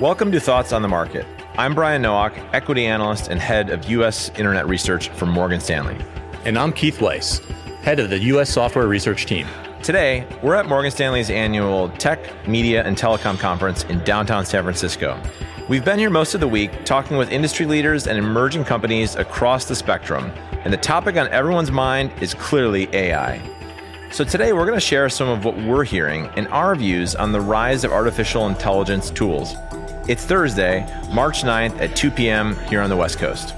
Welcome to Thoughts on the Market. I'm Brian Nowak, equity analyst and head of U.S. Internet Research for Morgan Stanley. And I'm Keith Weiss, head of the U.S. Software Research Team. Today, we're at Morgan Stanley's annual Tech, Media, and Telecom Conference in downtown San Francisco. We've been here most of the week talking with industry leaders and emerging companies across the spectrum, and the topic on everyone's mind is clearly AI. So, today we're going to share some of what we're hearing and our views on the rise of artificial intelligence tools it's Thursday, March 9th at 2 p.m. here on the West Coast.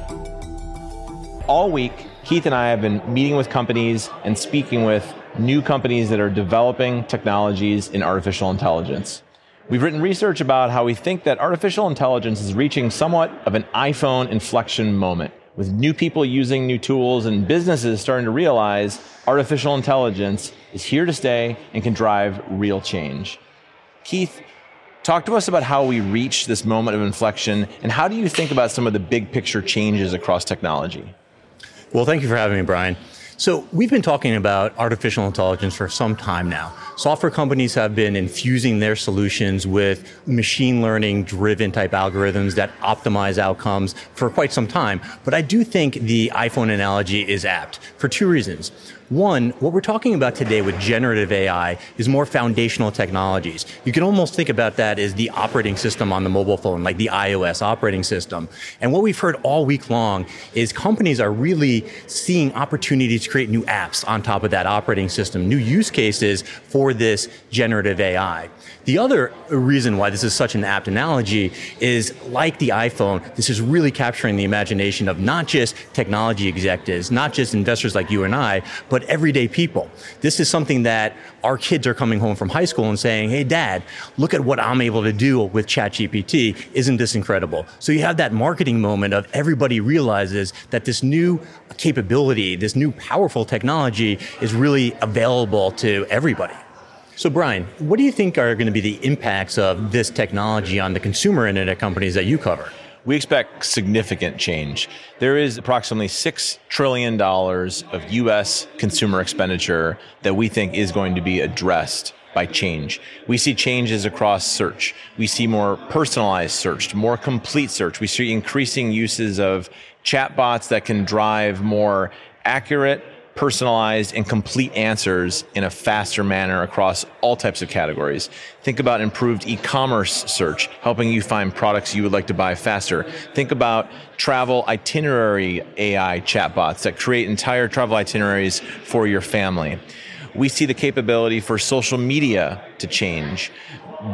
All week, Keith and I have been meeting with companies and speaking with new companies that are developing technologies in artificial intelligence. We've written research about how we think that artificial intelligence is reaching somewhat of an iPhone inflection moment, with new people using new tools and businesses starting to realize artificial intelligence is here to stay and can drive real change. Keith, Talk to us about how we reach this moment of inflection and how do you think about some of the big picture changes across technology? Well, thank you for having me, Brian. So, we've been talking about artificial intelligence for some time now. Software companies have been infusing their solutions with machine learning driven type algorithms that optimize outcomes for quite some time. But I do think the iPhone analogy is apt for two reasons. One, what we're talking about today with generative AI is more foundational technologies. You can almost think about that as the operating system on the mobile phone, like the iOS operating system. And what we've heard all week long is companies are really seeing opportunities to create new apps on top of that operating system, new use cases for this generative AI. The other reason why this is such an apt analogy is like the iPhone, this is really capturing the imagination of not just technology executives, not just investors like you and I, but everyday people. This is something that our kids are coming home from high school and saying, Hey, dad, look at what I'm able to do with ChatGPT. Isn't this incredible? So you have that marketing moment of everybody realizes that this new capability, this new powerful technology is really available to everybody. So, Brian, what do you think are going to be the impacts of this technology on the consumer internet companies that you cover? We expect significant change. There is approximately $6 trillion of US consumer expenditure that we think is going to be addressed by change. We see changes across search. We see more personalized search, more complete search. We see increasing uses of chatbots that can drive more accurate personalized and complete answers in a faster manner across all types of categories. Think about improved e-commerce search, helping you find products you would like to buy faster. Think about travel itinerary AI chatbots that create entire travel itineraries for your family. We see the capability for social media to change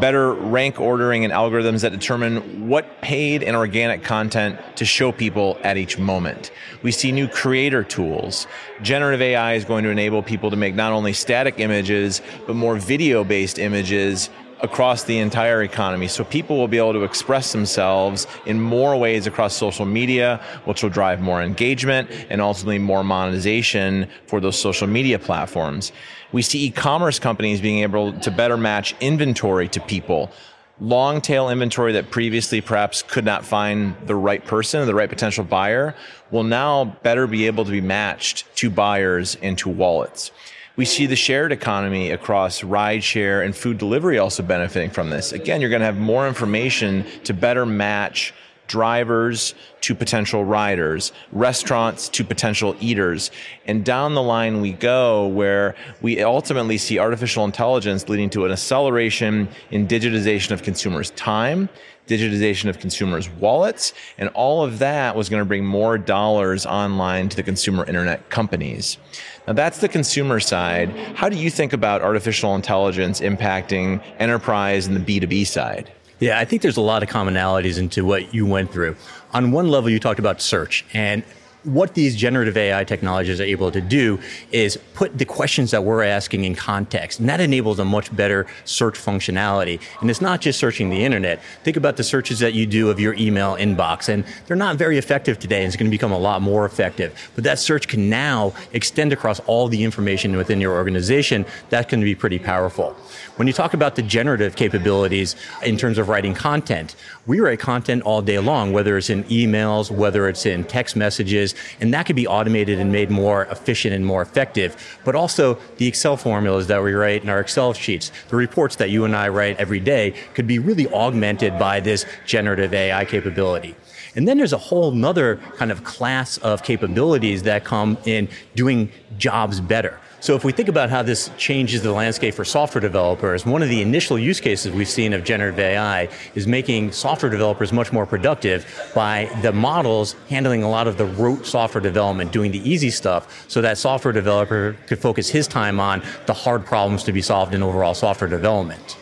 better rank ordering and algorithms that determine what paid and organic content to show people at each moment. We see new creator tools. Generative AI is going to enable people to make not only static images, but more video based images across the entire economy. So people will be able to express themselves in more ways across social media, which will drive more engagement and ultimately more monetization for those social media platforms. We see e-commerce companies being able to better match inventory to people. Long tail inventory that previously perhaps could not find the right person, the right potential buyer, will now better be able to be matched to buyers and to wallets. We see the shared economy across rideshare and food delivery also benefiting from this. Again, you're going to have more information to better match drivers to potential riders, restaurants to potential eaters. And down the line we go where we ultimately see artificial intelligence leading to an acceleration in digitization of consumers' time, digitization of consumers' wallets, and all of that was going to bring more dollars online to the consumer internet companies. Now that's the consumer side. How do you think about artificial intelligence impacting enterprise and the B2B side? Yeah, I think there's a lot of commonalities into what you went through. On one level, you talked about search, and what these generative AI technologies are able to do is put the questions that we're asking in context. And that enables a much better search functionality. And it's not just searching the internet. Think about the searches that you do of your email inbox. And they're not very effective today. And it's going to become a lot more effective. But that search can now extend across all the information within your organization. That can be pretty powerful. When you talk about the generative capabilities in terms of writing content, we write content all day long, whether it's in emails, whether it's in text messages, and that could be automated and made more efficient and more effective. But also the Excel formulas that we write in our Excel sheets, the reports that you and I write every day could be really augmented by this generative AI capability. And then there's a whole nother kind of class of capabilities that come in doing jobs better. So if we think about how this changes the landscape for software developers, one of the initial use cases we've seen of generative AI is making software developers much more productive by the models handling a lot of the rote software development, doing the easy stuff so that software developer could focus his time on the hard problems to be solved in overall software development.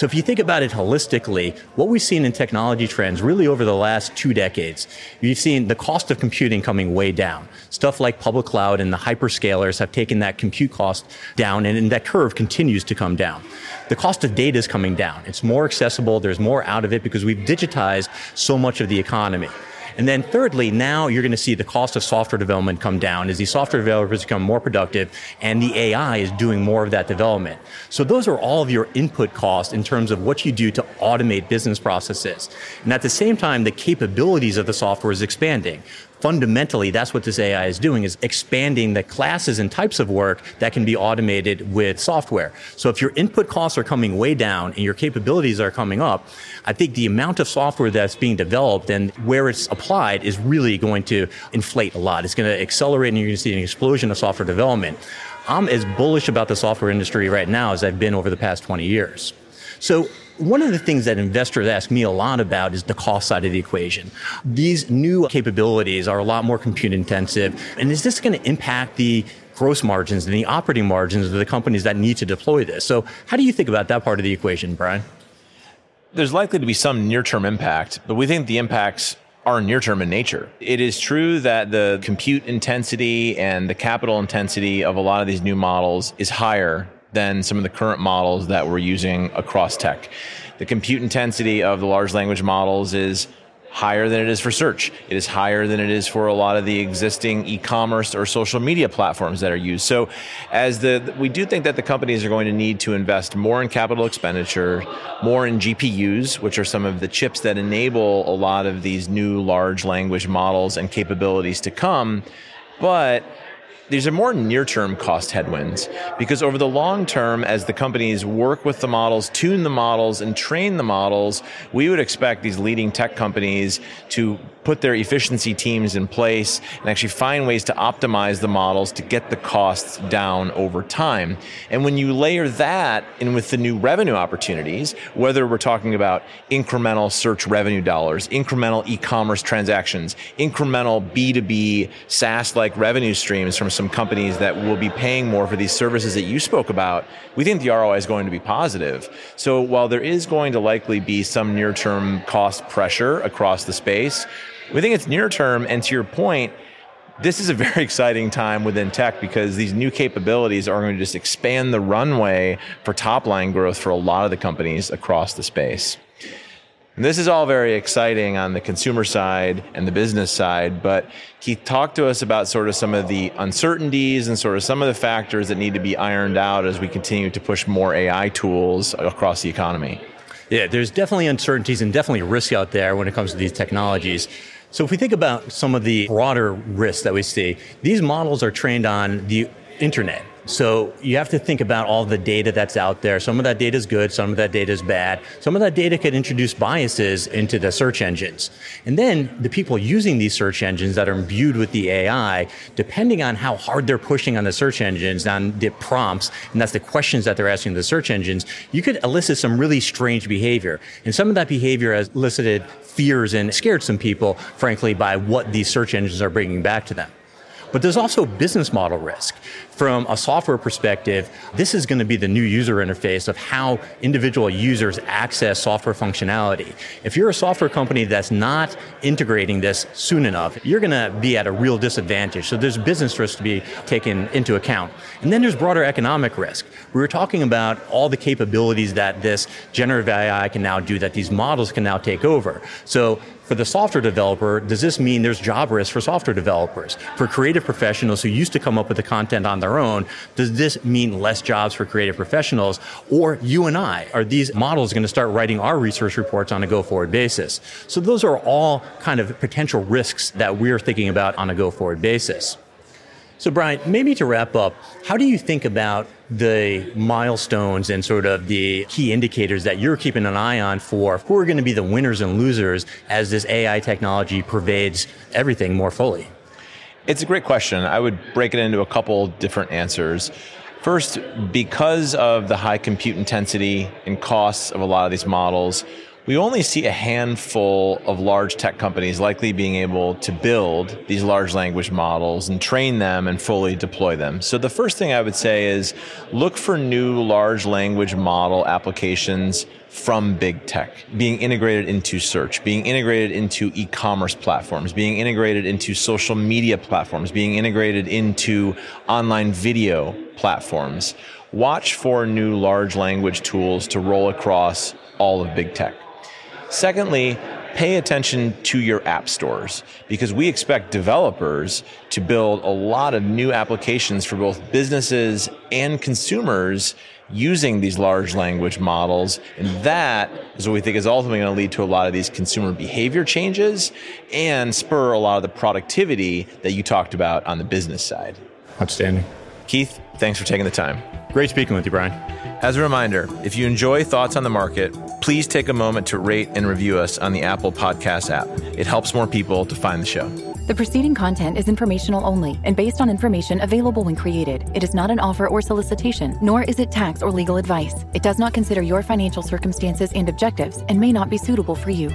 So if you think about it holistically, what we've seen in technology trends really over the last two decades, you've seen the cost of computing coming way down. Stuff like public cloud and the hyperscalers have taken that compute cost down and, and that curve continues to come down. The cost of data is coming down. It's more accessible. There's more out of it because we've digitized so much of the economy. And then thirdly, now you're going to see the cost of software development come down as these software developers become more productive and the AI is doing more of that development. So those are all of your input costs in terms of what you do to automate business processes. And at the same time, the capabilities of the software is expanding fundamentally that's what this AI is doing is expanding the classes and types of work that can be automated with software. So if your input costs are coming way down and your capabilities are coming up, I think the amount of software that's being developed and where it's applied is really going to inflate a lot. It's going to accelerate and you're going to see an explosion of software development. I'm as bullish about the software industry right now as I've been over the past 20 years. So one of the things that investors ask me a lot about is the cost side of the equation. These new capabilities are a lot more compute intensive. And is this going to impact the gross margins and the operating margins of the companies that need to deploy this? So, how do you think about that part of the equation, Brian? There's likely to be some near term impact, but we think the impacts are near term in nature. It is true that the compute intensity and the capital intensity of a lot of these new models is higher than some of the current models that we're using across tech. The compute intensity of the large language models is higher than it is for search. It is higher than it is for a lot of the existing e-commerce or social media platforms that are used. So as the we do think that the companies are going to need to invest more in capital expenditure, more in GPUs, which are some of the chips that enable a lot of these new large language models and capabilities to come. But these are more near term cost headwinds because over the long term, as the companies work with the models, tune the models, and train the models, we would expect these leading tech companies to put their efficiency teams in place and actually find ways to optimize the models to get the costs down over time. And when you layer that in with the new revenue opportunities, whether we're talking about incremental search revenue dollars, incremental e-commerce transactions, incremental B2B SaaS like revenue streams from some companies that will be paying more for these services that you spoke about, we think the ROI is going to be positive. So while there is going to likely be some near term cost pressure across the space, we think it's near term. And to your point, this is a very exciting time within tech because these new capabilities are going to just expand the runway for top line growth for a lot of the companies across the space. And this is all very exciting on the consumer side and the business side, but Keith, talk to us about sort of some of the uncertainties and sort of some of the factors that need to be ironed out as we continue to push more AI tools across the economy. Yeah, there's definitely uncertainties and definitely risk out there when it comes to these technologies. So if we think about some of the broader risks that we see, these models are trained on the internet. So you have to think about all the data that's out there. Some of that data is good, some of that data is bad. Some of that data could introduce biases into the search engines. And then the people using these search engines that are imbued with the AI, depending on how hard they're pushing on the search engines, on the prompts, and that's the questions that they're asking the search engines, you could elicit some really strange behavior. And some of that behavior has elicited fears and scared some people, frankly, by what these search engines are bringing back to them. But there's also business model risk. From a software perspective, this is going to be the new user interface of how individual users access software functionality. If you're a software company that's not integrating this soon enough, you're going to be at a real disadvantage. So there's business risk to be taken into account. And then there's broader economic risk. We were talking about all the capabilities that this generative AI can now do, that these models can now take over. So for the software developer, does this mean there's job risk for software developers? For creative professionals who used to come up with the content on their own, does this mean less jobs for creative professionals? Or you and I, are these models going to start writing our research reports on a go forward basis? So those are all kind of potential risks that we're thinking about on a go forward basis. So, Brian, maybe to wrap up, how do you think about the milestones and sort of the key indicators that you're keeping an eye on for who are going to be the winners and losers as this AI technology pervades everything more fully? It's a great question. I would break it into a couple different answers. First, because of the high compute intensity and costs of a lot of these models, we only see a handful of large tech companies likely being able to build these large language models and train them and fully deploy them. So, the first thing I would say is look for new large language model applications from big tech, being integrated into search, being integrated into e commerce platforms, being integrated into social media platforms, being integrated into online video platforms. Watch for new large language tools to roll across all of big tech. Secondly, pay attention to your app stores because we expect developers to build a lot of new applications for both businesses and consumers using these large language models. And that is what we think is ultimately going to lead to a lot of these consumer behavior changes and spur a lot of the productivity that you talked about on the business side. Outstanding. Keith, thanks for taking the time. Great speaking with you, Brian. As a reminder, if you enjoy Thoughts on the Market, please take a moment to rate and review us on the Apple Podcast app. It helps more people to find the show. The preceding content is informational only and based on information available when created. It is not an offer or solicitation, nor is it tax or legal advice. It does not consider your financial circumstances and objectives and may not be suitable for you.